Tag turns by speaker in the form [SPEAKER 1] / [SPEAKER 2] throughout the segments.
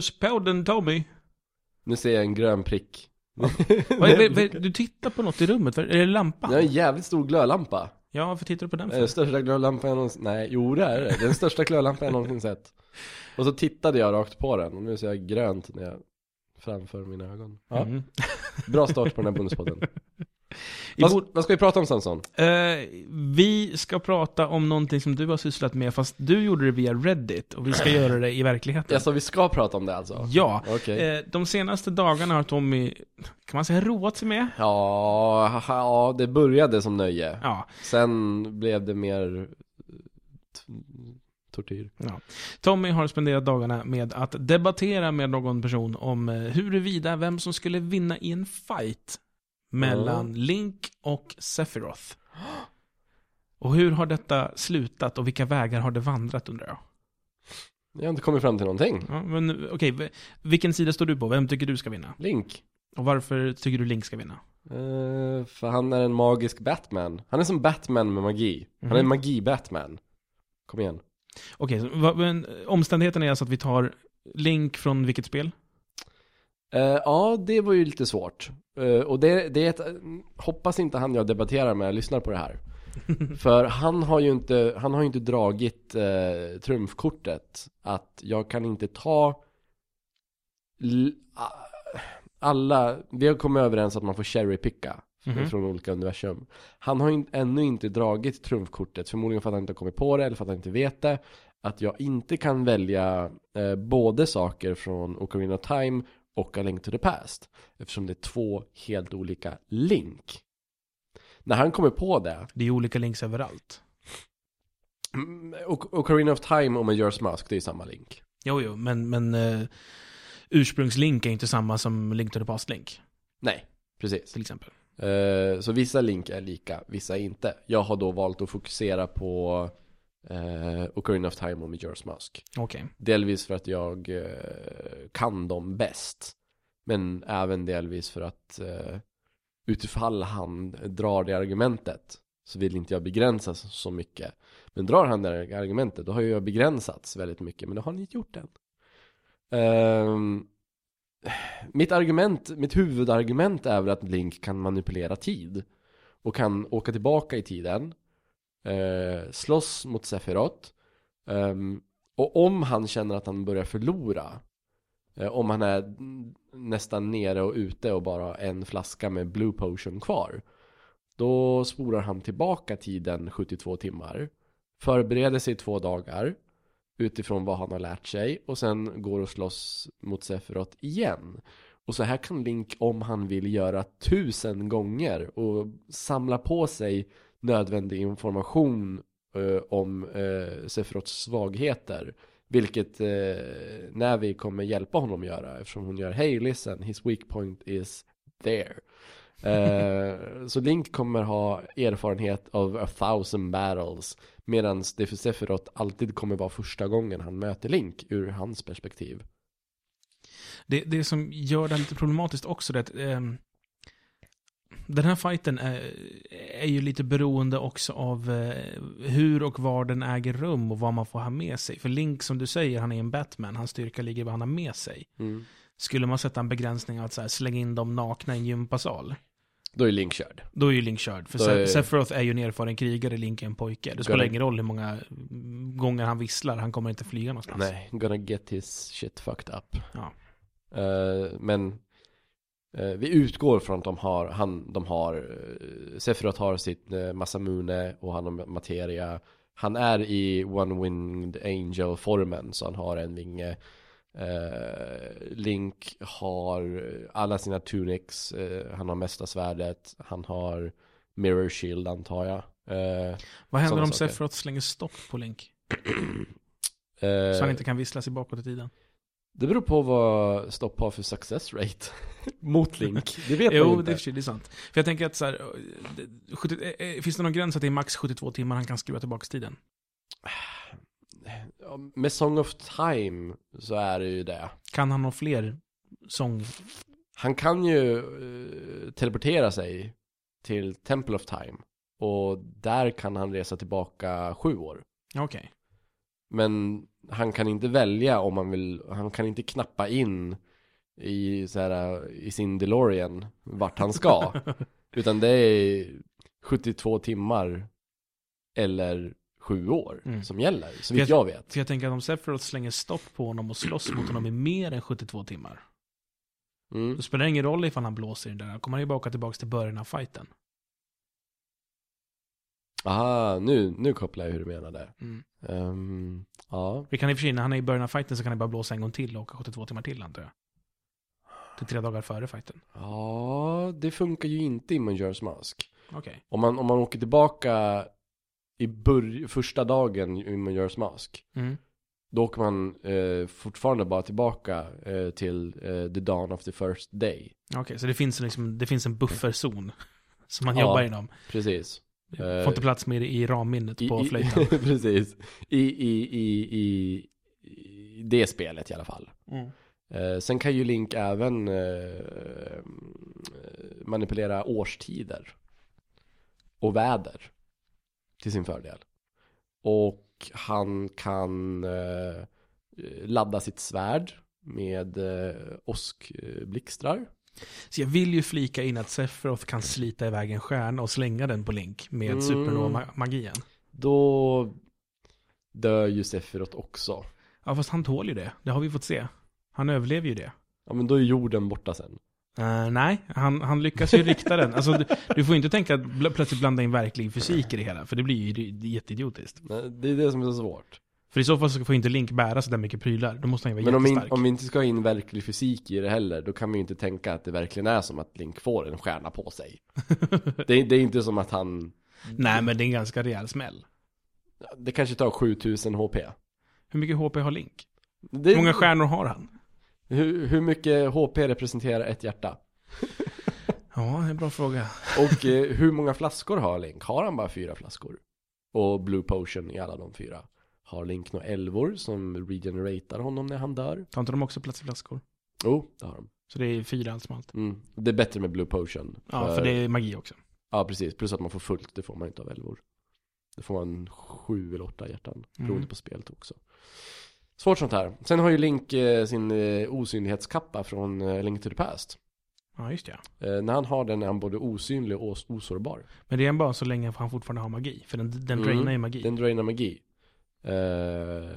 [SPEAKER 1] det Bonuspodden Tommy.
[SPEAKER 2] Nu ser jag en grön prick.
[SPEAKER 1] Vad är- vad är- du tittar på något i rummet, är det lampan?
[SPEAKER 2] Jag har en jävligt stor glödlampa.
[SPEAKER 1] Ja, varför tittar du på den
[SPEAKER 2] Det är
[SPEAKER 1] för?
[SPEAKER 2] Den största glödlampan jag någonsin, nej, jo det är det. Det är den största glödlampan jag någonsin sett. Och så tittade jag rakt på den och nu ser jag grönt när jag framför mina ögon. Ja,
[SPEAKER 1] Mm.
[SPEAKER 2] bra start på den här bonuspodden. Vad, vad ska vi prata om Samson?
[SPEAKER 1] Eh, vi ska prata om någonting som du har sysslat med, fast du gjorde det via Reddit, och vi ska göra det i verkligheten.
[SPEAKER 2] Alltså vi ska prata om det alltså?
[SPEAKER 1] Ja.
[SPEAKER 2] Okej.
[SPEAKER 1] Eh, de senaste dagarna har Tommy, kan man säga roat sig med?
[SPEAKER 2] Ja, haha, ja, det började som nöje.
[SPEAKER 1] Ja.
[SPEAKER 2] Sen blev det mer t- tortyr.
[SPEAKER 1] ja. Tommy har spenderat dagarna med att debattera med någon person om eh, huruvida vem som skulle vinna i en fight mellan Link och Sephiroth. Och hur har detta slutat och vilka vägar har det vandrat undrar jag?
[SPEAKER 2] Jag har inte kommit fram till någonting.
[SPEAKER 1] Ja, men okej, v- vilken sida står du på? Vem tycker du ska vinna?
[SPEAKER 2] Link.
[SPEAKER 1] Och varför tycker du Link ska vinna?
[SPEAKER 2] Eh, för han är en magisk Batman. Han är som Batman med magi. Han är en
[SPEAKER 1] Mhm.
[SPEAKER 2] magi-Batman. Kom igen.
[SPEAKER 1] Okej, men omständigheten är alltså att vi tar Link från vilket spel?
[SPEAKER 2] Eh, ja, det var ju lite svårt. Eh, och det, det är ett, hoppas inte han jag debatterar med lyssnar på det här. För han har ju inte, han har inte dragit eh, trumfkortet att jag kan inte ta alla, vi har kommit överens att man får cherrypicka
[SPEAKER 1] Mhm.
[SPEAKER 2] från olika universum. Han har ju ännu inte dragit trumfkortet, förmodligen för att han inte har kommit på det eller för att han inte vet det. Att jag inte kan välja eh, både saker från Ocarina of Time och A Link to the Past. Eftersom det är två helt olika Link. När han kommer på det,
[SPEAKER 1] Det är olika links överallt.
[SPEAKER 2] mm, och Ocarina of Time och Majora's Mask, det är samma Link.
[SPEAKER 1] Jo, jo, men, men uh, ursprungslink är inte samma som Link to the Past Link,
[SPEAKER 2] Nej, precis.
[SPEAKER 1] till exempel.
[SPEAKER 2] Eh, så vissa Link är lika, vissa inte. Jag har då valt att fokusera på eh, Ocarina of Time och Majora's Mask.
[SPEAKER 1] Okej.
[SPEAKER 2] Delvis för att jag eh, kan dem bäst. Men även delvis för att eh, utifall han drar det argumentet så vill inte jag begränsas så mycket. Men drar han det argumentet då har jag begränsats väldigt mycket. Men det har han inte gjort än. Ehm, mitt argument, mitt huvudargument är väl att Link kan manipulera tid. Och kan åka tillbaka i tiden. Eh, slåss mot Sefirot. Ehm, och om han känner att han börjar förlora eh, Om han är nästan nere och ute och bara har en flaska med blue potion kvar Då spolar han tillbaka tiden 72 timmar Förbereder sig i två dagar Utifrån vad han har lärt sig Och sen går och slåss mot Sefirot igen Och så här kan Link om han vill göra tusen gånger Och samla på sig nödvändig information eh, om eh, Sephiroths svagheter. Vilket eh, Navi kommer hjälpa honom göra eftersom hon gör Hey listen, his weak point is there. Eh, så Link kommer ha erfarenhet av a thousand battles medan det för Sephiroth alltid kommer vara första gången han möter Link ur hans perspektiv.
[SPEAKER 1] Det, det som gör det lite problematiskt också, är att ehm, den här fighten är, är ju lite beroende också av eh, hur och var den äger rum och vad man får ha med sig. För Link, som du säger, han är en Batman, hans styrka ligger i vad han har med sig.
[SPEAKER 2] Mm.
[SPEAKER 1] Skulle man sätta en begränsning att så här, slänga in dem nakna i en gympasal,
[SPEAKER 2] Då är Link körd.
[SPEAKER 1] då är ju Link körd. För
[SPEAKER 2] Då är-
[SPEAKER 1] Sephiroth är ju en erfaren krigare, Link är en pojke. Det spelar ingen roll hur många gånger han visslar, han kommer inte flyga någonstans.
[SPEAKER 2] Nej, gonna get his shit fucked up.
[SPEAKER 1] Ja.
[SPEAKER 2] Eh, men vi utgår från att de har, han, de har, uh, Sephiroth har sitt uh, Masamune och han har materia. Han är i One-Winged Angel-formen så han har en vinge. Eh, Link har alla sina tunics, eh, han har mästarsvärdet, han har Mirror Shield antar jag. Eh,
[SPEAKER 1] Vad händer om. Sephiroth slänger stopp på Link?
[SPEAKER 2] eh,
[SPEAKER 1] Så han inte kan vissla sig bakåt i tiden?
[SPEAKER 2] Det beror på vad stopp har för success rate mot Link. Det vet man ju
[SPEAKER 1] Jo,
[SPEAKER 2] inte.
[SPEAKER 1] det är, det sant. För jag tänker att så här, det- 70, eh, eh, finns det någon gräns att det är max 72 timmar han kan skruva tillbaka tiden?
[SPEAKER 2] Med Song of Time så är det ju det.
[SPEAKER 1] Kan han ha fler sång...
[SPEAKER 2] Han kan ju eh, teleportera sig till Temple of Time. Och där kan han resa tillbaka sju år.
[SPEAKER 1] Okej.
[SPEAKER 2] Men han kan inte välja om man vill, han kan inte knappa in i, så här, i sin DeLorean vart han ska. Utan det är 72 timmar eller sju år
[SPEAKER 1] Mm.
[SPEAKER 2] som gäller, så vitt
[SPEAKER 1] Jag-
[SPEAKER 2] jag vet.
[SPEAKER 1] Jag tänker att om Sephiroth slänger stopp på honom och slåss mot honom i mer än 72 timmar.
[SPEAKER 2] Mm.
[SPEAKER 1] Då spelar det ingen roll ifall han blåser i den där. Då kommer han ju bara åka tillbaka till början av fighten.
[SPEAKER 2] Aha, nu, nu kopplar jag hur du menade.
[SPEAKER 1] Mm.
[SPEAKER 2] Ehm, ja,
[SPEAKER 1] Vi kan i och för sig, när han är i början av fighten så kan han bara blåsa en gång till och åka 72 timmar till antar jag. Till tre dagar före fighten.
[SPEAKER 2] ja, det funkar ju inte i Majora's Mask.
[SPEAKER 1] Okej.
[SPEAKER 2] Om man, om man åker tillbaka i första dagen i Majora's Mask
[SPEAKER 1] Mm.
[SPEAKER 2] Då åker man eh, fortfarande bara tillbaka eh, till eh, the dawn of the first day
[SPEAKER 1] Okej, så det finns, liksom, det finns en bufferzon. Som man
[SPEAKER 2] Ja.
[SPEAKER 1] jobbar inom.
[SPEAKER 2] Precis
[SPEAKER 1] Får inte plats med i ramminnet på flöjten.
[SPEAKER 2] Precis I, i, i, i, i det spelet i alla fall
[SPEAKER 1] Mm.
[SPEAKER 2] eh, Sen kan ju Link även eh, manipulera årstider Och väder Till sin fördel Och han kan eh, ladda sitt svärd med eh, åskblixtrar.
[SPEAKER 1] Så jag vill ju flika in att Sephiroth kan slita iväg en stjärna och slänga den på Link med
[SPEAKER 2] Mm.
[SPEAKER 1] supernova-magien.
[SPEAKER 2] Då dör ju Sephiroth också.
[SPEAKER 1] Ja, fast han tål ju det. Det har vi fått se. Han överlever ju det.
[SPEAKER 2] Ja men då är jorden borta sen.
[SPEAKER 1] Eh, nej, han, han lyckas ju rikta den. Alltså, du, du får inte tänka att bl- plötsligt blanda in verklig fysik i det hela, för det blir ju jätteidiotiskt.
[SPEAKER 2] Men Det är det som är så svårt.
[SPEAKER 1] För i så fall så får inte Link bära så där mycket prylar. Då måste han ju vara
[SPEAKER 2] Men om vi,
[SPEAKER 1] jättestark.
[SPEAKER 2] om vi inte ska ha in verklig fysik i det heller, då kan man ju inte tänka att det verkligen är som att Link får en stjärna på sig. Det, är- det är inte som att han...
[SPEAKER 1] Nej, men det är en ganska rejäl smäll.
[SPEAKER 2] Det kanske tar 7000 HP.
[SPEAKER 1] Hur mycket HP har Link?
[SPEAKER 2] Det,
[SPEAKER 1] Hur många stjärnor har han?
[SPEAKER 2] hur, hur mycket HP representerar ett hjärta?
[SPEAKER 1] Ja, det är en bra fråga.
[SPEAKER 2] Och eh, hur många flaskor har Link? Har han bara fyra flaskor? Och Blue Potion i alla de fyra. Har Link några älvor som regeneratar honom när han dör?
[SPEAKER 1] Tar inte de också plats i flaskor?
[SPEAKER 2] Jo, oh, det har de.
[SPEAKER 1] Så det är fyra allt som allt.
[SPEAKER 2] Mm. Det är bättre med Blue Potion.
[SPEAKER 1] Ja, för det är magi också.
[SPEAKER 2] Ja, precis. Plus att man får fullt, det får man inte av älvor. Det får man sju eller åtta hjärtan, beroende
[SPEAKER 1] Mm.
[SPEAKER 2] på spelet också. Svårt sånt här. Sen har ju Link eh, sin eh, osynlighetskappa från eh, Link to the Past.
[SPEAKER 1] Ja, just det.
[SPEAKER 2] Eh, när han har den är han både osynlig och os- osårbar.
[SPEAKER 1] Men det är bara så länge han fortfarande har magi. För den, den
[SPEAKER 2] Mm.
[SPEAKER 1] drainar ju magi.
[SPEAKER 2] Den drainar magi. Eh,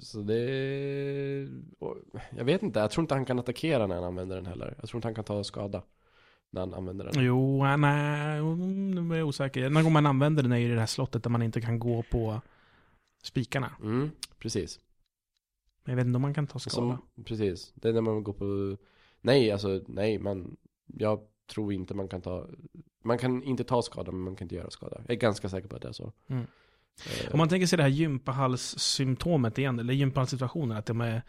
[SPEAKER 2] så det... Jag vet inte, jag tror inte han kan attackera när han använder den heller. Jag tror inte han kan ta skada när han använder den.
[SPEAKER 1] Jo, nej, nu är jag osäker. När man använder den är ju i det här slottet där man inte kan gå på spikarna.
[SPEAKER 2] Mm, precis.
[SPEAKER 1] Men jag vet inte om man kan ta skada.
[SPEAKER 2] Som, precis. Det är när man går på... Nej, alltså nej, man... Jag tror inte man kan ta... Man kan inte ta skada, men man kan inte göra skada. Jag är ganska säker på att det är så.
[SPEAKER 1] Mm. Om man tänker sig det här gympahallssymptomet igen, eller gympahallsituationen, att de är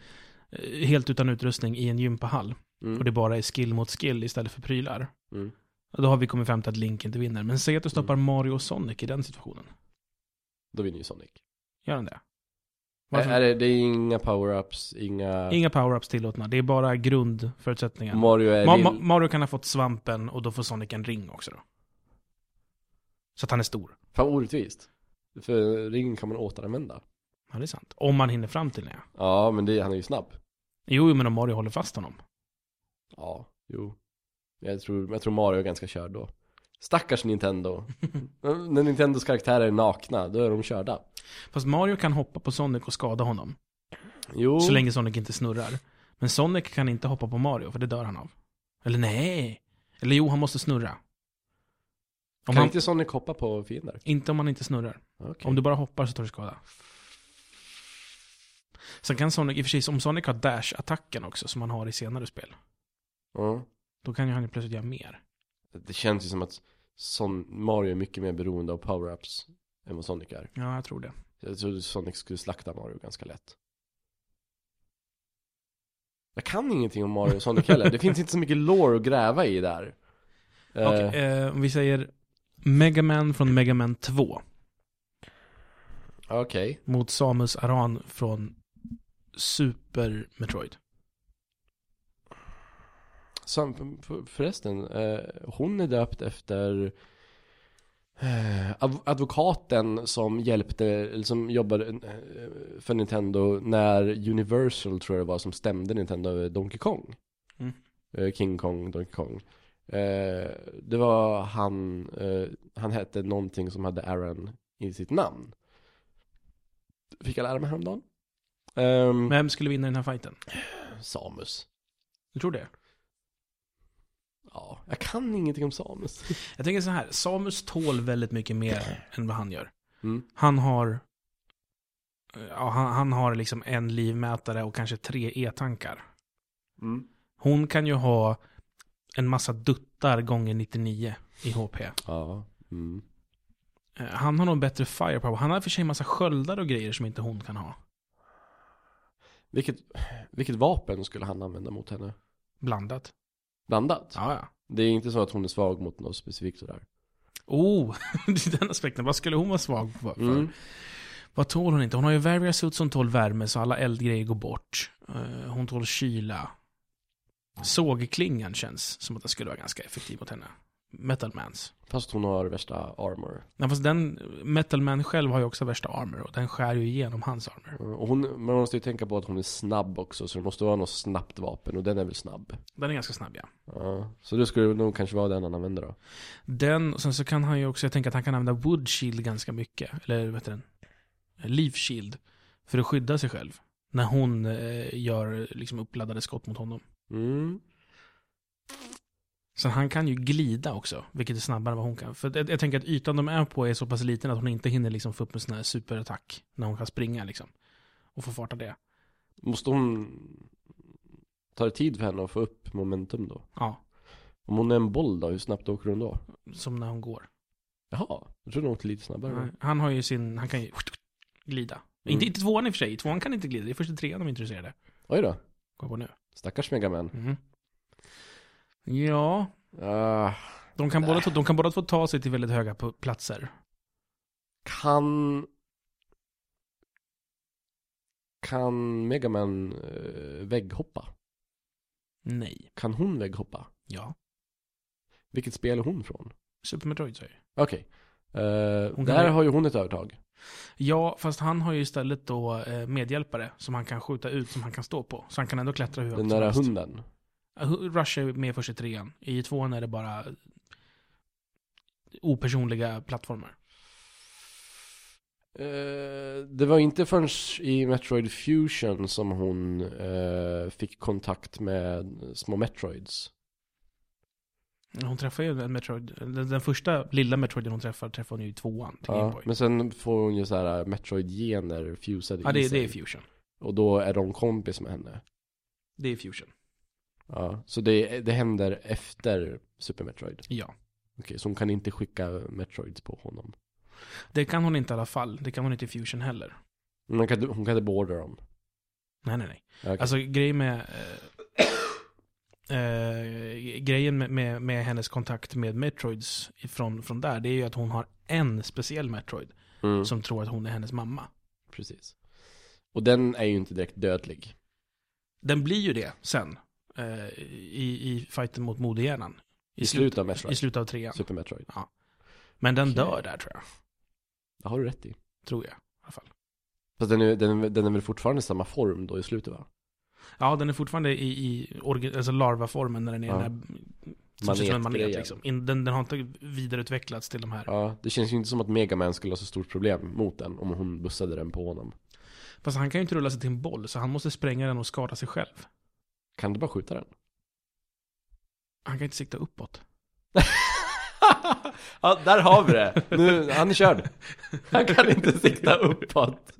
[SPEAKER 1] eh, helt utan utrustning i en gympahall.
[SPEAKER 2] mm,
[SPEAKER 1] Och det bara är skill mot skill istället för prylar.
[SPEAKER 2] mm.
[SPEAKER 1] Då har vi kommit fram till att Link inte vinner. Men säg att du stoppar Mario och Sonic i den situationen.
[SPEAKER 2] Då vinner ju Sonic.
[SPEAKER 1] Gör den det?
[SPEAKER 2] Är,
[SPEAKER 1] Varför?
[SPEAKER 2] är det, det är inga power-ups, inga...
[SPEAKER 1] Inga power-ups tillåtna. Det är bara grundförutsättningar.
[SPEAKER 2] Mario är
[SPEAKER 1] Ma-. Ma- Mario kan ha fått svampen och då får Sonic en ring också då. Så att han är stor.
[SPEAKER 2] Fan orättvist. För ringen kan man återanvända.
[SPEAKER 1] Ja, det är sant. Om man hinner fram till det.
[SPEAKER 2] Ja, men det, han är ju snabb.
[SPEAKER 1] Jo, jo, men om Mario håller fast honom.
[SPEAKER 2] Ja, jo. Jag tror, jag tror Mario är ganska körd då. Stackars Nintendo. När Nintendos karaktärer är nakna, då är de körda.
[SPEAKER 1] Fast Mario kan hoppa på Sonic och skada honom.
[SPEAKER 2] Jo.
[SPEAKER 1] Så länge Sonic inte snurrar. Men Sonic kan inte hoppa på Mario, för det dör han av. Eller nej. Eller jo, han måste snurra. Om
[SPEAKER 2] kan
[SPEAKER 1] han,
[SPEAKER 2] inte Sonic hoppa på fiender?
[SPEAKER 1] Inte om han inte snurrar.
[SPEAKER 2] Okej.
[SPEAKER 1] Om du bara hoppar så tar du skada. Sen kan Sonic, i och för sig, om Sonic har dash-attacken också, som han har i senare spel.
[SPEAKER 2] Ja.
[SPEAKER 1] Då kan ju han ju plötsligt göra mer.
[SPEAKER 2] Det känns ju som att Son Mario är mycket mer beroende av power-ups än vad Sonic är.
[SPEAKER 1] Ja, jag tror det.
[SPEAKER 2] Jag trodde Sonic skulle slakta Mario ganska lätt. Jag kan ingenting om Mario och Sonic heller. Det finns inte så mycket lore att gräva i där. Eh,
[SPEAKER 1] Okej, eh, om vi säger Mega Man från Mega Man 2
[SPEAKER 2] Okej.
[SPEAKER 1] mot Samus Aran från Super Metroid.
[SPEAKER 2] Sam- för- Förresten, eh, hon är döpt efter Eh, adv- Advokaten som hjälpte, eller som jobbade eh, för Nintendo när Universal tror jag det var som stämde Nintendo över Donkey Kong.
[SPEAKER 1] Mm.
[SPEAKER 2] Eh, King Kong, Donkey Kong. Eh, Det var han, eh, han hette någonting som hade Aaron i sitt namn. Fick jag lära mig häromdagen. Um,
[SPEAKER 1] Vem skulle vinna den här fighten?
[SPEAKER 2] Samus.
[SPEAKER 1] Du tror det?
[SPEAKER 2] Ja, jag kan ingenting om Samus.
[SPEAKER 1] Jag tänker så här, Samus tål väldigt mycket mer än vad han gör.
[SPEAKER 2] Mm.
[SPEAKER 1] Han har... Ja, han, han har liksom en livmätare och kanske tre e-tankar.
[SPEAKER 2] Mm.
[SPEAKER 1] Hon kan ju ha en massa duttar gånger 99 i HP.
[SPEAKER 2] Ja. Mm.
[SPEAKER 1] Eh, Han har nog bättre firepower. Han har för sig en massa sköldar och grejer som inte hon kan ha.
[SPEAKER 2] Vilket, vilket vapen skulle han använda mot henne?
[SPEAKER 1] Blandat.
[SPEAKER 2] Blandat?
[SPEAKER 1] Ja, ja.
[SPEAKER 2] Det är inte så att hon är svag mot något specifikt sådär.
[SPEAKER 1] Oh, det är den aspekten. Vad skulle hon vara svag för?
[SPEAKER 2] Mm.
[SPEAKER 1] Vad tål hon inte? Hon har ju Varia Suit som tål värme, så alla eldgrejer går bort. Eh, Hon tål kyla. Sågklingan känns som att den skulle vara ganska effektiv mot henne. Metalmans.
[SPEAKER 2] Fast hon har värsta armor.
[SPEAKER 1] Ja, fast den, Metalman själv har ju också värsta armor och den skär ju igenom hans armor.
[SPEAKER 2] Och hon, man måste ju tänka på att hon är snabb också, så det måste vara något snabbt vapen, och den är väl snabb.
[SPEAKER 1] Den är ganska snabb ja.
[SPEAKER 2] Ja. Så det skulle nog kanske vara den han använder då.
[SPEAKER 1] Den, och sen så kan han ju också, jag tänker att han kan använda Wood Shield ganska mycket. Eller vad heter den? Leaf Shield. För att skydda sig själv. När hon eh, gör liksom uppladdade skott mot honom.
[SPEAKER 2] Mm.
[SPEAKER 1] Så han kan ju glida också, vilket är snabbare än vad hon kan. För jag, jag tänker att ytan de är på är så pass liten att hon inte hinner liksom få upp en sån här superattack. När hon kan springa liksom. Och få fart av det.
[SPEAKER 2] Måste hon... Tar det tid för henne att få upp momentum då?
[SPEAKER 1] Ja,
[SPEAKER 2] Om hon är en boll då, hur snabbt åker hon då?
[SPEAKER 1] som när hon går.
[SPEAKER 2] Jaha, jag trodde hon åkte lite snabbare.
[SPEAKER 1] Nej, Han har ju sin, han kan ju glida.
[SPEAKER 2] Mm.
[SPEAKER 1] Inte, inte tvåan i och för sig, tvåan kan inte glida. Det är först i trean de är intresserade.
[SPEAKER 2] Oj då,
[SPEAKER 1] Gå på nu.
[SPEAKER 2] stackars Megaman.
[SPEAKER 1] Mhm. Ja,
[SPEAKER 2] Uh,
[SPEAKER 1] de kan, båda, de kan båda två ta sig till väldigt höga platser.
[SPEAKER 2] kan... Kan Megaman uh, vägghoppa?
[SPEAKER 1] Nej.
[SPEAKER 2] Kan hon vägghoppa?
[SPEAKER 1] Ja.
[SPEAKER 2] Vilket spel är hon från?
[SPEAKER 1] Super Metroid säger
[SPEAKER 2] Okej. Eh,
[SPEAKER 1] Hon kan
[SPEAKER 2] där har ju hon ett övertag.
[SPEAKER 1] Ja, fast han har ju istället då eh, medhjälpare som han kan skjuta ut, som han kan stå på. Så han kan ändå klättra hur högt
[SPEAKER 2] Den
[SPEAKER 1] som
[SPEAKER 2] där
[SPEAKER 1] helst.
[SPEAKER 2] hunden.
[SPEAKER 1] Ja, Rush är med först i trean. I tvåan är det bara opersonliga plattformar.
[SPEAKER 2] Eh, det var inte förrän i Metroid Fusion som hon eh, fick kontakt med små Metroids.
[SPEAKER 1] Hon träffar ju en Metroid, den, den första lilla Metroiden hon träffar, träffar hon ju i tvåan till
[SPEAKER 2] Ja, men sen får hon ju så här Metroid-gener fusade
[SPEAKER 1] Ja,
[SPEAKER 2] i
[SPEAKER 1] det,
[SPEAKER 2] sig.
[SPEAKER 1] det är Fusion.
[SPEAKER 2] Och då är de kompis med henne.
[SPEAKER 1] Det är Fusion.
[SPEAKER 2] Ja, så det, det händer efter Super Metroid.
[SPEAKER 1] Ja.
[SPEAKER 2] Okej, så hon kan inte skicka Metroids på honom.
[SPEAKER 1] Det kan hon inte i alla fall. Det kan hon inte i Fusion heller.
[SPEAKER 2] Men hon kan, hon kan inte borda dem.
[SPEAKER 1] Nej, nej, nej.
[SPEAKER 2] Okej.
[SPEAKER 1] Alltså grejen med... Eh, eh, grejen med, med, med hennes kontakt med Metroids från, från där, det är ju att hon har en speciell Metroid
[SPEAKER 2] mm,
[SPEAKER 1] som tror att hon är hennes mamma.
[SPEAKER 2] precis. Och den är ju inte direkt dödlig.
[SPEAKER 1] Den blir ju det sen. Eh, i, I fighten mot modehjärnan.
[SPEAKER 2] I slutet av
[SPEAKER 1] I
[SPEAKER 2] Metroid.
[SPEAKER 1] slutet av trean.
[SPEAKER 2] Super Metroid.
[SPEAKER 1] Men den
[SPEAKER 2] Okej.
[SPEAKER 1] dör där tror jag.
[SPEAKER 2] Det har du rätt i.
[SPEAKER 1] Tror jag. I alla fall.
[SPEAKER 2] Fast den är, den, är- den är väl fortfarande i samma form då i slutet va?
[SPEAKER 1] Ja, den är fortfarande i, i alltså larvaformen när den är
[SPEAKER 2] Ja.
[SPEAKER 1] den där, som ser ut som en manet liksom. In, den, den har inte vidareutvecklats till de här.
[SPEAKER 2] Ja, det känns ju inte som att Megaman skulle ha så stort problem mot den om hon bussade den på honom.
[SPEAKER 1] Fast han kan ju inte rulla sig till en boll, så han måste spränga den och skada sig själv.
[SPEAKER 2] Kan du bara skjuta den?
[SPEAKER 1] Han kan inte sikta uppåt.
[SPEAKER 2] ja, där har vi det! Nu, han är körd. Han kan inte sikta uppåt.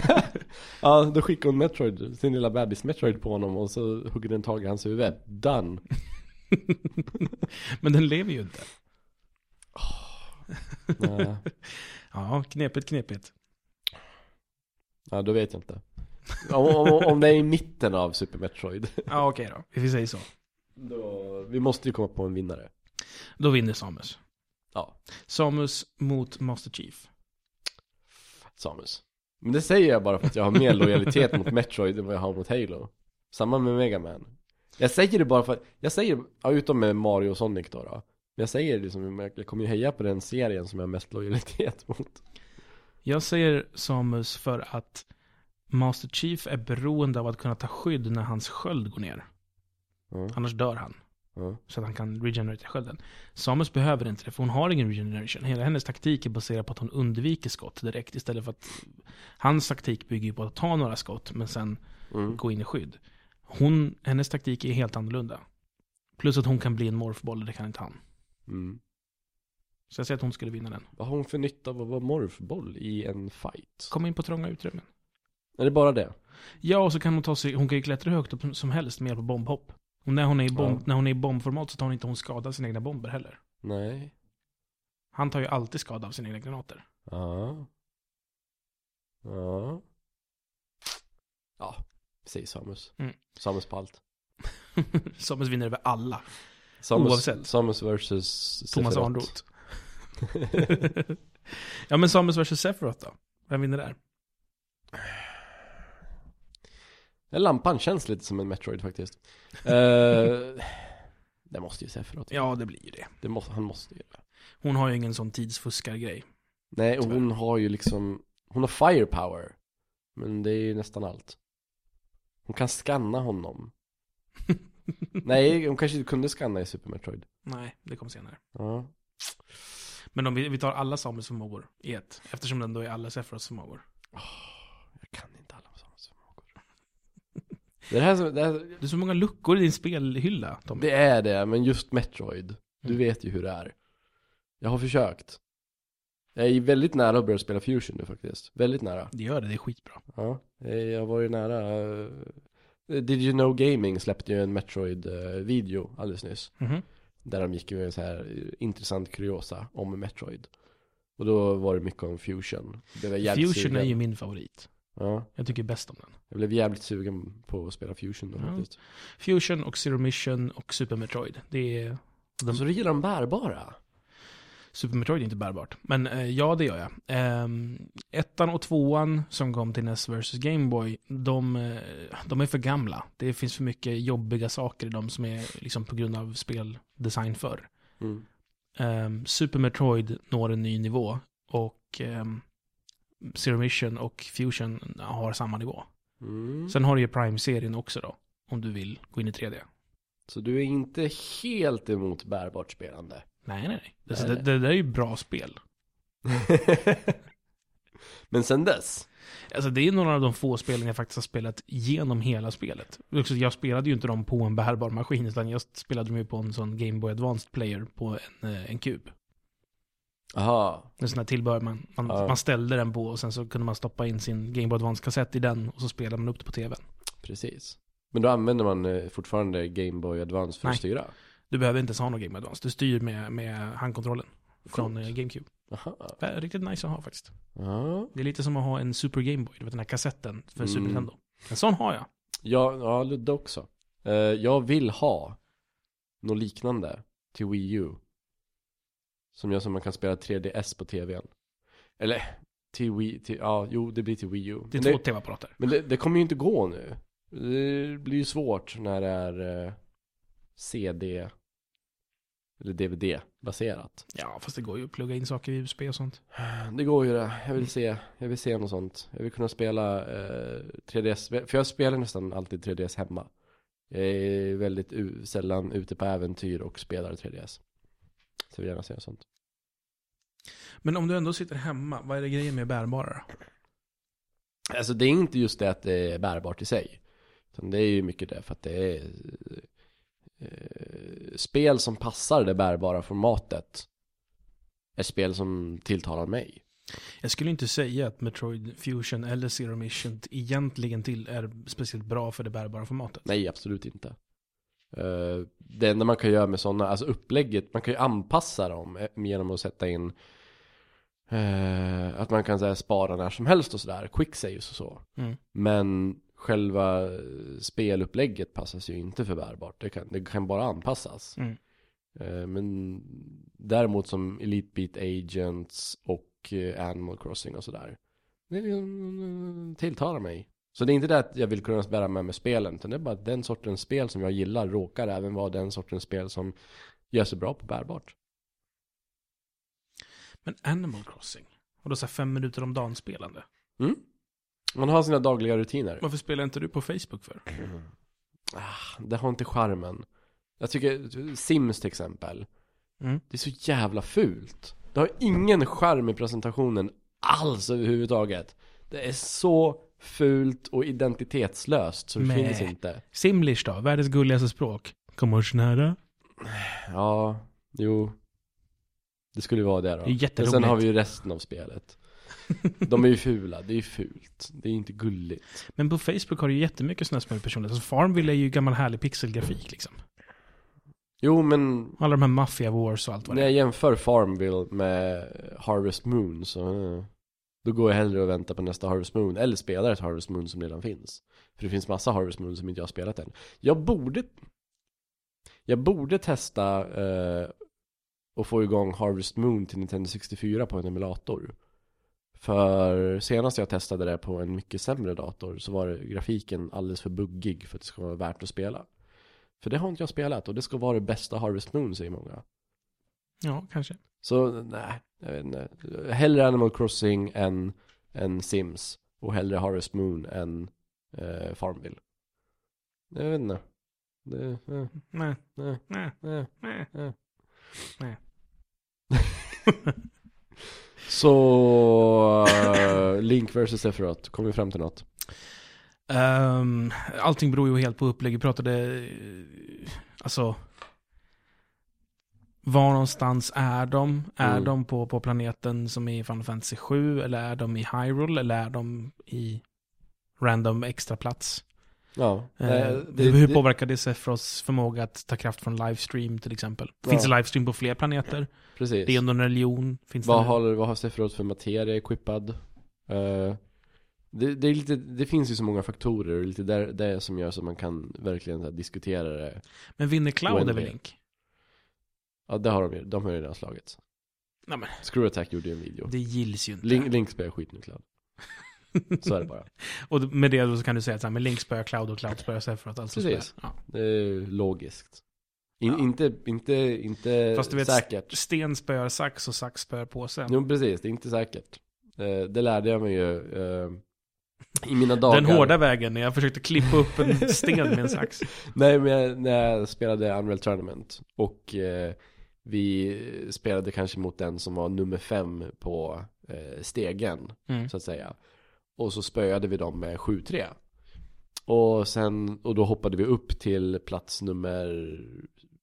[SPEAKER 2] ja, då skickar hon Metroid, sin lilla bebis Metroid på honom och så hugger den tag i hans huvud. Done.
[SPEAKER 1] Men den lever ju inte.
[SPEAKER 2] Ja,
[SPEAKER 1] Ja, knepigt, knepigt.
[SPEAKER 2] ja, då vet jag inte. Om, om, om det är i mitten av Super Metroid.
[SPEAKER 1] Ja, okej då. Vi säger så.
[SPEAKER 2] Då, vi måste ju komma på en vinnare.
[SPEAKER 1] Då vinner Samus.
[SPEAKER 2] Ja.
[SPEAKER 1] Samus mot Master Chief.
[SPEAKER 2] Samus. Men det säger jag bara för att jag har mer lojalitet mot Metroid än vad jag har mot Halo. Samma med Mega Man. Jag säger det bara för att, jag säger, ja, utom med Mario och Sonic då, då. Men jag säger det som, jag kommer ju heja på den serien som jag har mest lojalitet mot.
[SPEAKER 1] Jag säger Samus för att Master Chief är beroende av att kunna ta skydd när hans sköld går ner.
[SPEAKER 2] Ja,
[SPEAKER 1] Annars dör han.
[SPEAKER 2] ja.
[SPEAKER 1] Så att han kan regenerate skölden. Samus behöver inte det, för hon har ingen regeneration. Hela hennes taktik är baserad på att hon undviker skott direkt istället för att... Hans taktik bygger ju på att ta några skott, men sen
[SPEAKER 2] Mm.
[SPEAKER 1] gå in i skydd. Hon, hennes taktik är helt annorlunda. Plus att hon kan bli en morfboll, det kan inte han.
[SPEAKER 2] Mm.
[SPEAKER 1] Så jag säger att hon skulle vinna den.
[SPEAKER 2] Vad har hon för nytta av att vara morfboll i en fight?
[SPEAKER 1] Komma in på trånga utrymmen.
[SPEAKER 2] Är det bara det?
[SPEAKER 1] Ja, och så kan hon ta sig, hon kan ju klättra högt upp som helst med hjälp av bombhopp. Och när hon är i, bomb,
[SPEAKER 2] Ja.
[SPEAKER 1] när hon är i bombformat så tar hon inte hon skada av sina egna bomber heller.
[SPEAKER 2] Nej.
[SPEAKER 1] Han tar ju alltid skada av sina egna granater.
[SPEAKER 2] Ja. Ja. Ja, säg Samus.
[SPEAKER 1] Mm.
[SPEAKER 2] Samus på allt.
[SPEAKER 1] Samus vinner över alla.
[SPEAKER 2] Samus,
[SPEAKER 1] Oavsett.
[SPEAKER 2] Samus versus
[SPEAKER 1] Thomas. Arnroth. ja men Samus vs Sephiroth då? Vem vinner där?
[SPEAKER 2] Lampan känns lite som en Metroid faktiskt. uh, det måste ju Sephiroth.
[SPEAKER 1] Ja, det blir ju det.
[SPEAKER 2] Det måste, han måste ju det.
[SPEAKER 1] Hon har ju ingen sån tidsfuskargrej.
[SPEAKER 2] Nej, och hon har ju liksom, hon har firepower. Men det är ju nästan allt. Hon kan scanna honom. Nej, hon kanske inte kunde scanna i Super Metroid.
[SPEAKER 1] Nej, det kommer senare.
[SPEAKER 2] Ja.
[SPEAKER 1] Men om vi, vi tar alla Samus förmågor i ett. Eftersom den då är alla Sephiroths förmågor.
[SPEAKER 2] Jag kan inte alla Samus förmågor. Det, är det, här som, det, här,
[SPEAKER 1] Det är så många luckor i din spelhylla, Tommy.
[SPEAKER 2] det är det, men just Metroid. Du
[SPEAKER 1] Mm.
[SPEAKER 2] vet ju hur det är. Jag har försökt. Jag är väldigt nära att börja spela Fusion nu faktiskt. Väldigt nära.
[SPEAKER 1] Det gör det, det är skitbra.
[SPEAKER 2] Ja, eh, jag var ju nära. eh, Did You Know Gaming släppte ju en Metroid-video alldeles nyss.
[SPEAKER 1] Mhm.
[SPEAKER 2] Där de gick ju en så här eh, intressant kuriosa om Metroid. Och då var det mycket om Fusion. Det var jävligt
[SPEAKER 1] Fusion
[SPEAKER 2] sugen.
[SPEAKER 1] är ju min favorit.
[SPEAKER 2] Ja,
[SPEAKER 1] Jag tycker bäst om den.
[SPEAKER 2] jag blev jävligt sugen på att spela Fusion då
[SPEAKER 1] Ja.
[SPEAKER 2] faktiskt.
[SPEAKER 1] Fusion och Zero Mission och Super Metroid. Det är... De,
[SPEAKER 2] Så du gillar de bärbara?
[SPEAKER 1] Super Metroid är inte bärbart. Men eh, ja, det gör jag. Ehm, ettan och tvåan som kom till NES vs Game Boy, de, eh, de är för gamla. Det finns för mycket jobbiga saker i dem som är liksom på grund av speldesign förr.
[SPEAKER 2] Mm.
[SPEAKER 1] Ehm, Super Metroid når en ny nivå och um, Zero Mission och Fusion har samma nivå.
[SPEAKER 2] Mm.
[SPEAKER 1] Sen har du ju Prime-serien också då, om du vill gå in i 3D.
[SPEAKER 2] Så du är inte helt emot bärbart spelande?
[SPEAKER 1] Nej, nej, nej.
[SPEAKER 2] Nej,
[SPEAKER 1] det,
[SPEAKER 2] nej.
[SPEAKER 1] det där är ju bra spel.
[SPEAKER 2] Men sen dess?
[SPEAKER 1] Alltså det är några av de få spelen jag faktiskt har spelat genom hela spelet. Jag spelade ju inte dem på en bärbar maskin, utan jag spelade dem ju på en sån Game Boy Advanced Player på en, eh, en kub.
[SPEAKER 2] Aha.
[SPEAKER 1] En sån här tillbehör man, man,
[SPEAKER 2] Ja.
[SPEAKER 1] man ställde den på och sen så kunde man stoppa in sin Game Boy Advance-kassett i den och så spelade man upp det på tvn.
[SPEAKER 2] Precis. Men då använder man eh, fortfarande Game Boy Advance för
[SPEAKER 1] Nej.
[SPEAKER 2] att styra?
[SPEAKER 1] Du behöver inte ens ha någon Game Boy Advance, du styr med, med handkontrollen från
[SPEAKER 2] Coolt.
[SPEAKER 1] eh, GameCube.
[SPEAKER 2] Aha.
[SPEAKER 1] Det är riktigt nice att ha faktiskt.
[SPEAKER 2] Ja.
[SPEAKER 1] Det är lite som att ha en Super Game Boy, du vet den här kassetten för Super
[SPEAKER 2] Mm.
[SPEAKER 1] Nintendo. En sån har jag.
[SPEAKER 2] Ja, ja Ludde också. Eh, jag vill ha något liknande till Wii U. Som gör så man kan spela 3DS på tvn. Eller, till Wii, till, ja, jo det blir till Wii U.
[SPEAKER 1] Det är
[SPEAKER 2] men
[SPEAKER 1] två tv-apparater.
[SPEAKER 2] men det, det kommer ju inte gå nu. Det blir ju svårt när det är eh, CD eller DVD-baserat.
[SPEAKER 1] Ja, fast det går ju att plugga in saker i USB och sånt.
[SPEAKER 2] Det går ju det. Jag vill se, jag vill se något sånt. Jag vill kunna spela eh, 3DS, för jag spelar nästan alltid 3DS hemma. Jag är väldigt sällan ute på äventyr och spelar 3DS. Så jag vill gärna se något sånt.
[SPEAKER 1] Men om du ändå sitter hemma, vad är det grejen med bärbara då?
[SPEAKER 2] Alltså det är inte just det att det är bärbart i sig. Utan det är ju mycket det för att det är eh, spel som passar det bärbara formatet. Är spel som tilltalar mig.
[SPEAKER 1] Jag skulle inte säga att Metroid Fusion eller Zero Mission egentligen till är speciellt bra för det bärbara formatet.
[SPEAKER 2] Nej, absolut inte. Eh, det enda man kan göra med sådana, alltså upplägget, man kan ju anpassa dem eh, genom att sätta in eh, att man kan säga spara när som helst och sådär, quick saves och så.
[SPEAKER 1] Mm.
[SPEAKER 2] Men själva spelupplägget passas ju inte för bärbart, det kan, det kan bara anpassas.
[SPEAKER 1] Mm.
[SPEAKER 2] Men däremot som Elite Beat Agents och Animal Crossing och sådär. Det tilltalar mig. Så det är inte det att jag vill kunna bära med mig spelen, utan det är bara att den sortens spel som jag gillar råkar även vara den sortens spel som gör sig bra på bärbart.
[SPEAKER 1] Men Animal Crossing? Och då så här fem minuter om dagen spelande.
[SPEAKER 2] Mm. Man har sina dagliga rutiner.
[SPEAKER 1] Varför spelar inte du på Facebook för?
[SPEAKER 2] Ah, det har inte charmen. Jag tycker, Sims till exempel.
[SPEAKER 1] Mm.
[SPEAKER 2] Det är så jävla fult. Det har ingen charm i presentationen alls överhuvudtaget. Det är så fult och identitetslöst så det
[SPEAKER 1] Mäh.
[SPEAKER 2] finns inte.
[SPEAKER 1] Simlish då? Världens gulligaste språk. Kommer snära.
[SPEAKER 2] Ja, jo. Det skulle ju vara det då.
[SPEAKER 1] Det är
[SPEAKER 2] Men
[SPEAKER 1] jätteroligt.
[SPEAKER 2] sen har vi ju resten av spelet. De är ju fula, det är ju fult. Det är inte gulligt.
[SPEAKER 1] Men på Facebook har du ju jättemycket sådana små personligheter. Alltså Farmville är ju gammal härlig pixelgrafik liksom.
[SPEAKER 2] Jo men
[SPEAKER 1] Alla de här Mafia Wars och allt vad
[SPEAKER 2] när
[SPEAKER 1] det
[SPEAKER 2] jag
[SPEAKER 1] är.
[SPEAKER 2] jämför Farmville med Harvest Moon så då går jag hellre och väntar på nästa Harvest Moon Eller spelar ett Harvest Moon som redan finns. För det finns massa Harvest Moon som inte jag har spelat än. Jag borde Jag borde testa eh, Och få igång Harvest Moon till Nintendo 64 på en emulator. För senast jag testade det på en mycket sämre dator Så var grafiken alldeles för buggig för att det ska vara värt att spela. För det har inte jag spelat och det ska vara det bästa Harvest Moon säger många.
[SPEAKER 1] Ja, kanske
[SPEAKER 2] så nej, jag vet inte. Hellre Animal Crossing än, än Sims. Och hellre Harvest Moon än eh, Farmville. Jag vet inte. Det, eh,
[SPEAKER 1] Nej,
[SPEAKER 2] nej,
[SPEAKER 1] nej,
[SPEAKER 2] nej,
[SPEAKER 1] nej.
[SPEAKER 2] nej.
[SPEAKER 1] Nej.
[SPEAKER 2] Så eh, Link vs Sephiroth, kom vi fram till något?
[SPEAKER 1] Um, allting beror ju helt på upplägg. Vi pratade, eh, alltså, var någonstans är de? Är
[SPEAKER 2] Mm.
[SPEAKER 1] de på, på planeten som är i Final Fantasy 7? Eller är de i Hyrule? Eller är de i random extra plats?
[SPEAKER 2] Ja,
[SPEAKER 1] Eh,
[SPEAKER 2] nej,
[SPEAKER 1] hur påverkar det Sephiroths förmåga att ta kraft från livestream till exempel?
[SPEAKER 2] Ja.
[SPEAKER 1] Finns det livestream på fler planeter?
[SPEAKER 2] precis.
[SPEAKER 1] Det är ändå en religion. Finns
[SPEAKER 2] Vad
[SPEAKER 1] det...
[SPEAKER 2] har, vad har Sephiroth för materia equippad? Eh, det, det, är lite, det finns ju så många faktorer och lite där, det som gör så man kan verkligen här, diskutera det
[SPEAKER 1] Men vinner Cloud över. Link?
[SPEAKER 2] Ja det har de ju, de har ju redan slagit
[SPEAKER 1] Nej men,
[SPEAKER 2] Screw Attack gjorde ju en video
[SPEAKER 1] det gills ju inte.
[SPEAKER 2] Link, Link nu Cloud Så är det bara
[SPEAKER 1] Och med det så kan du säga att så här, men Link spöar Cloud och Cloud spöar Sephiroth. Alltså
[SPEAKER 2] Precis.
[SPEAKER 1] Ja.
[SPEAKER 2] Det är logiskt In,
[SPEAKER 1] Ja.
[SPEAKER 2] Inte, inte, inte
[SPEAKER 1] Fast du vet,
[SPEAKER 2] säkert
[SPEAKER 1] Sten spöar sax och sax spöar påse.
[SPEAKER 2] Jo precis, det är inte säkert Eh, Det lärde jag mig ju eh, I mina dagar
[SPEAKER 1] Den hårda vägen när jag försökte klippa upp en sten med en sax.
[SPEAKER 2] Nej men jag, när jag spelade Unreal Tournament Och eh, vi spelade kanske mot den som var nummer fem på eh, stegen
[SPEAKER 1] Mm.
[SPEAKER 2] Så att säga. Och så spöade vi dem med 7-3 Och sen, och då hoppade vi upp till plats nummer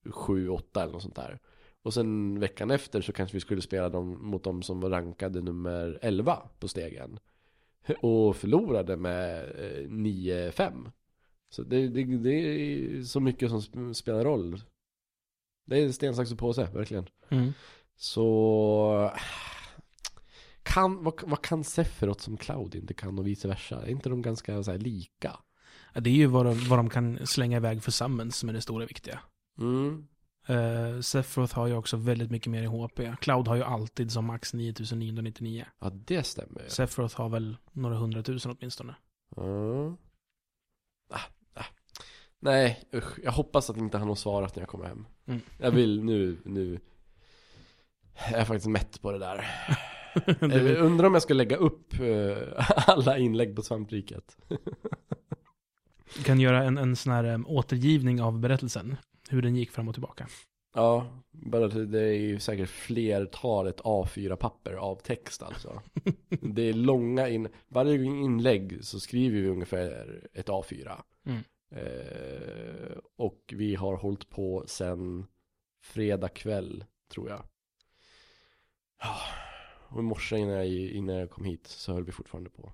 [SPEAKER 2] 7-8 eller något sånt där. Och sen veckan efter så kanske vi skulle spela dem mot de som var rankade nummer 11 på stegen. Och förlorade med eh, 9-5 Så det, det, det är så mycket som sp- spelar roll Det är sten, sax och påse, verkligen
[SPEAKER 1] Mm.
[SPEAKER 2] så kan, vad, vad kan Sephiroth som Cloud inte kan och vice versa? Är inte de ganska så här, lika?
[SPEAKER 1] Ja, det är ju vad de, vad de kan slänga iväg för summons som är det stora viktiga.
[SPEAKER 2] Mm.
[SPEAKER 1] Uh, Sephiroth har ju också väldigt mycket mer i HP. Cloud har ju alltid som max 9999.
[SPEAKER 2] Ja, det stämmer ju.
[SPEAKER 1] Sephiroth har väl några hundratusen åtminstone.
[SPEAKER 2] Ah, ah. Nej, usch. Jag hoppas att inte han har svarat när jag kommer hem.
[SPEAKER 1] Mm.
[SPEAKER 2] Jag vill nu, nu. Jag är faktiskt mätt på det där. Jag
[SPEAKER 1] du,
[SPEAKER 2] undrar om jag ska lägga upp eh, alla inlägg på svampriket.
[SPEAKER 1] kan göra en, en sån här återgivning av berättelsen. Hur den gick fram och tillbaka.
[SPEAKER 2] Ja, bara det är ju säkert flertalet A4-papper av text alltså. Det är långa in, varje inlägg så skriver vi ungefär ett A4.
[SPEAKER 1] Mm.
[SPEAKER 2] Eh, och vi har hållit på sen fredag kväll, tror jag. Ja, och i morse innan jag, innan jag kom hit så höll vi fortfarande på.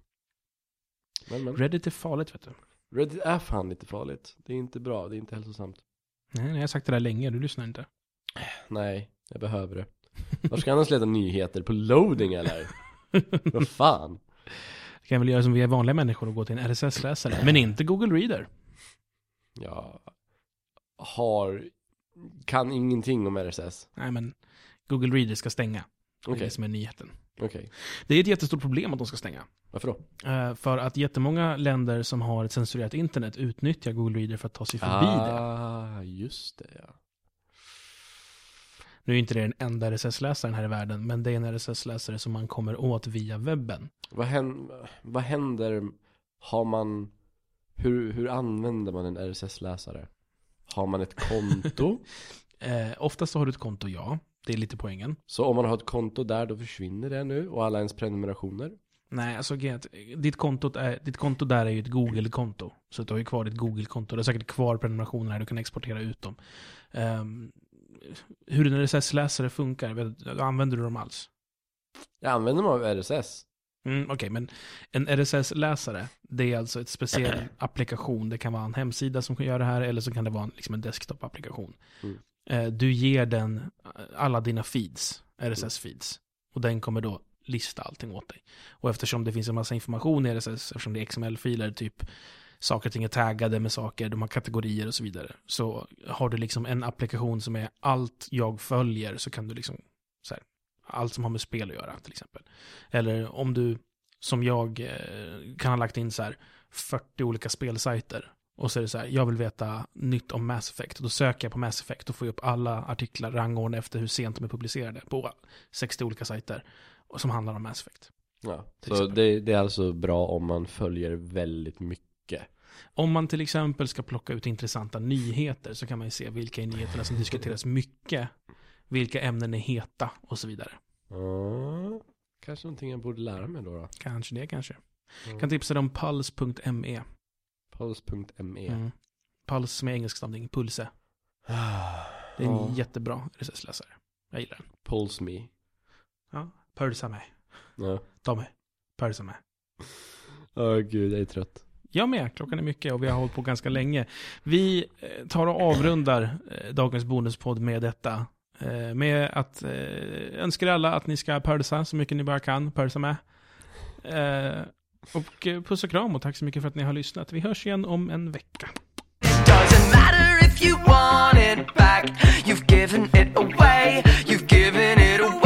[SPEAKER 2] Men, men.
[SPEAKER 1] Reddit är farligt vet du.
[SPEAKER 2] Reddit är fan lite farligt. Det är inte bra, det är inte hälsosamt.
[SPEAKER 1] Nej, jag har sagt det där länge, du lyssnar inte.
[SPEAKER 2] Nej, jag behöver det. Var ska jag annars leta nyheter? På loading eller? Vad fan?
[SPEAKER 1] Det kan väl göra som vi är vanliga människor och gå till en RSS-läsare. Men inte Google Reader.
[SPEAKER 2] Jag har, kan ingenting om RSS.
[SPEAKER 1] Nej, men Google Reader ska stänga. Det är
[SPEAKER 2] Okej,
[SPEAKER 1] det som är nyheten.
[SPEAKER 2] okej.
[SPEAKER 1] Det är ett jättestort problem att de ska stänga.
[SPEAKER 2] Varför då?
[SPEAKER 1] Eh, för att jättemånga länder som har ett censurerat internet utnyttjar Google Reader för att ta sig förbi det.
[SPEAKER 2] Ah, just det ja.
[SPEAKER 1] Nu är inte det den enda RSS-läsaren här i världen, men det är en RSS-läsare som man kommer åt via webben.
[SPEAKER 2] Vad händer, vad händer, har man, hur, hur använder man en RSS-läsare? Har man ett konto?
[SPEAKER 1] Eh, oftast så har du ett konto, ja. Det är lite poängen.
[SPEAKER 2] Så om man har ett konto där, då försvinner det nu och alla ens prenumerationer?
[SPEAKER 1] Nej, alltså att ditt, kontot är, ditt konto där är ju ett Google-konto. Så du har ju kvar ditt Google-konto. Du har säkert kvar prenumerationer här, du kan exportera ut dem. Ehm, hur en RSS-läsare funkar, använder du dem alls?
[SPEAKER 2] Jag använder mig av RSS.
[SPEAKER 1] Mm, Okej, men en RSS-läsare, det är alltså ett speciell applikation. Det kan vara en hemsida som kan göra det här, eller så kan det vara en, liksom en desktop-applikation.
[SPEAKER 2] Mm.
[SPEAKER 1] Eh, Du ger den alla dina feeds, RSS-feeds. Och den kommer då lista allting åt dig. Och eftersom det finns en massa information i RSS, eftersom det är XML-filer, typ saker och ting är taggade med saker, de har kategorier och så vidare. Så har du liksom en applikation som är allt jag följer, så kan du liksom, så här, allt som har med spel att göra till exempel. Eller om du, som jag, eh, kan ha lagt in så här 40 olika spelsajter. Och så är det så här, jag vill veta nytt om Mass Effect. Då söker jag på Mass Effect och får upp alla artiklar rangordnade efter hur sent de är publicerade på 60 olika sajter. Som handlar om Mass Effect.
[SPEAKER 2] Ja. Så det, det är alltså bra om man följer väldigt mycket.
[SPEAKER 1] Om man till exempel ska plocka ut intressanta nyheter så kan man ju se vilka är nyheterna som diskuteras mycket. Vilka ämnen är heta och så vidare.
[SPEAKER 2] Ja, kanske någonting jag borde lära mig då. då.
[SPEAKER 1] Kanske det kanske.
[SPEAKER 2] Mm.
[SPEAKER 1] Kan tipsa dig om puls.me.
[SPEAKER 2] Puls.me
[SPEAKER 1] Mm. Puls med engelskstavning, Pulse. Det är en
[SPEAKER 2] Ja.
[SPEAKER 1] jättebra RSS-läsare. Jag gillar den.
[SPEAKER 2] Pulse me.
[SPEAKER 1] Ja, pulsa mig.
[SPEAKER 2] Ja.
[SPEAKER 1] Ta mig. Pulsa mig.
[SPEAKER 2] Åh gud, jag är trött.
[SPEAKER 1] Jag med, klockan är mycket och vi har hållit på ganska länge. Vi eh, tar och avrundar eh, dagens bonuspodd med detta. Eh, med att eh, önska er alla att ni ska pölsa så mycket ni bara kan, Pölsa med. Eh, Och eh, puss och kram och tack så mycket för att ni har lyssnat. Vi hörs igen om en vecka.
[SPEAKER 3] Doesn't matter if you want it back. You've given it away. You've given it away.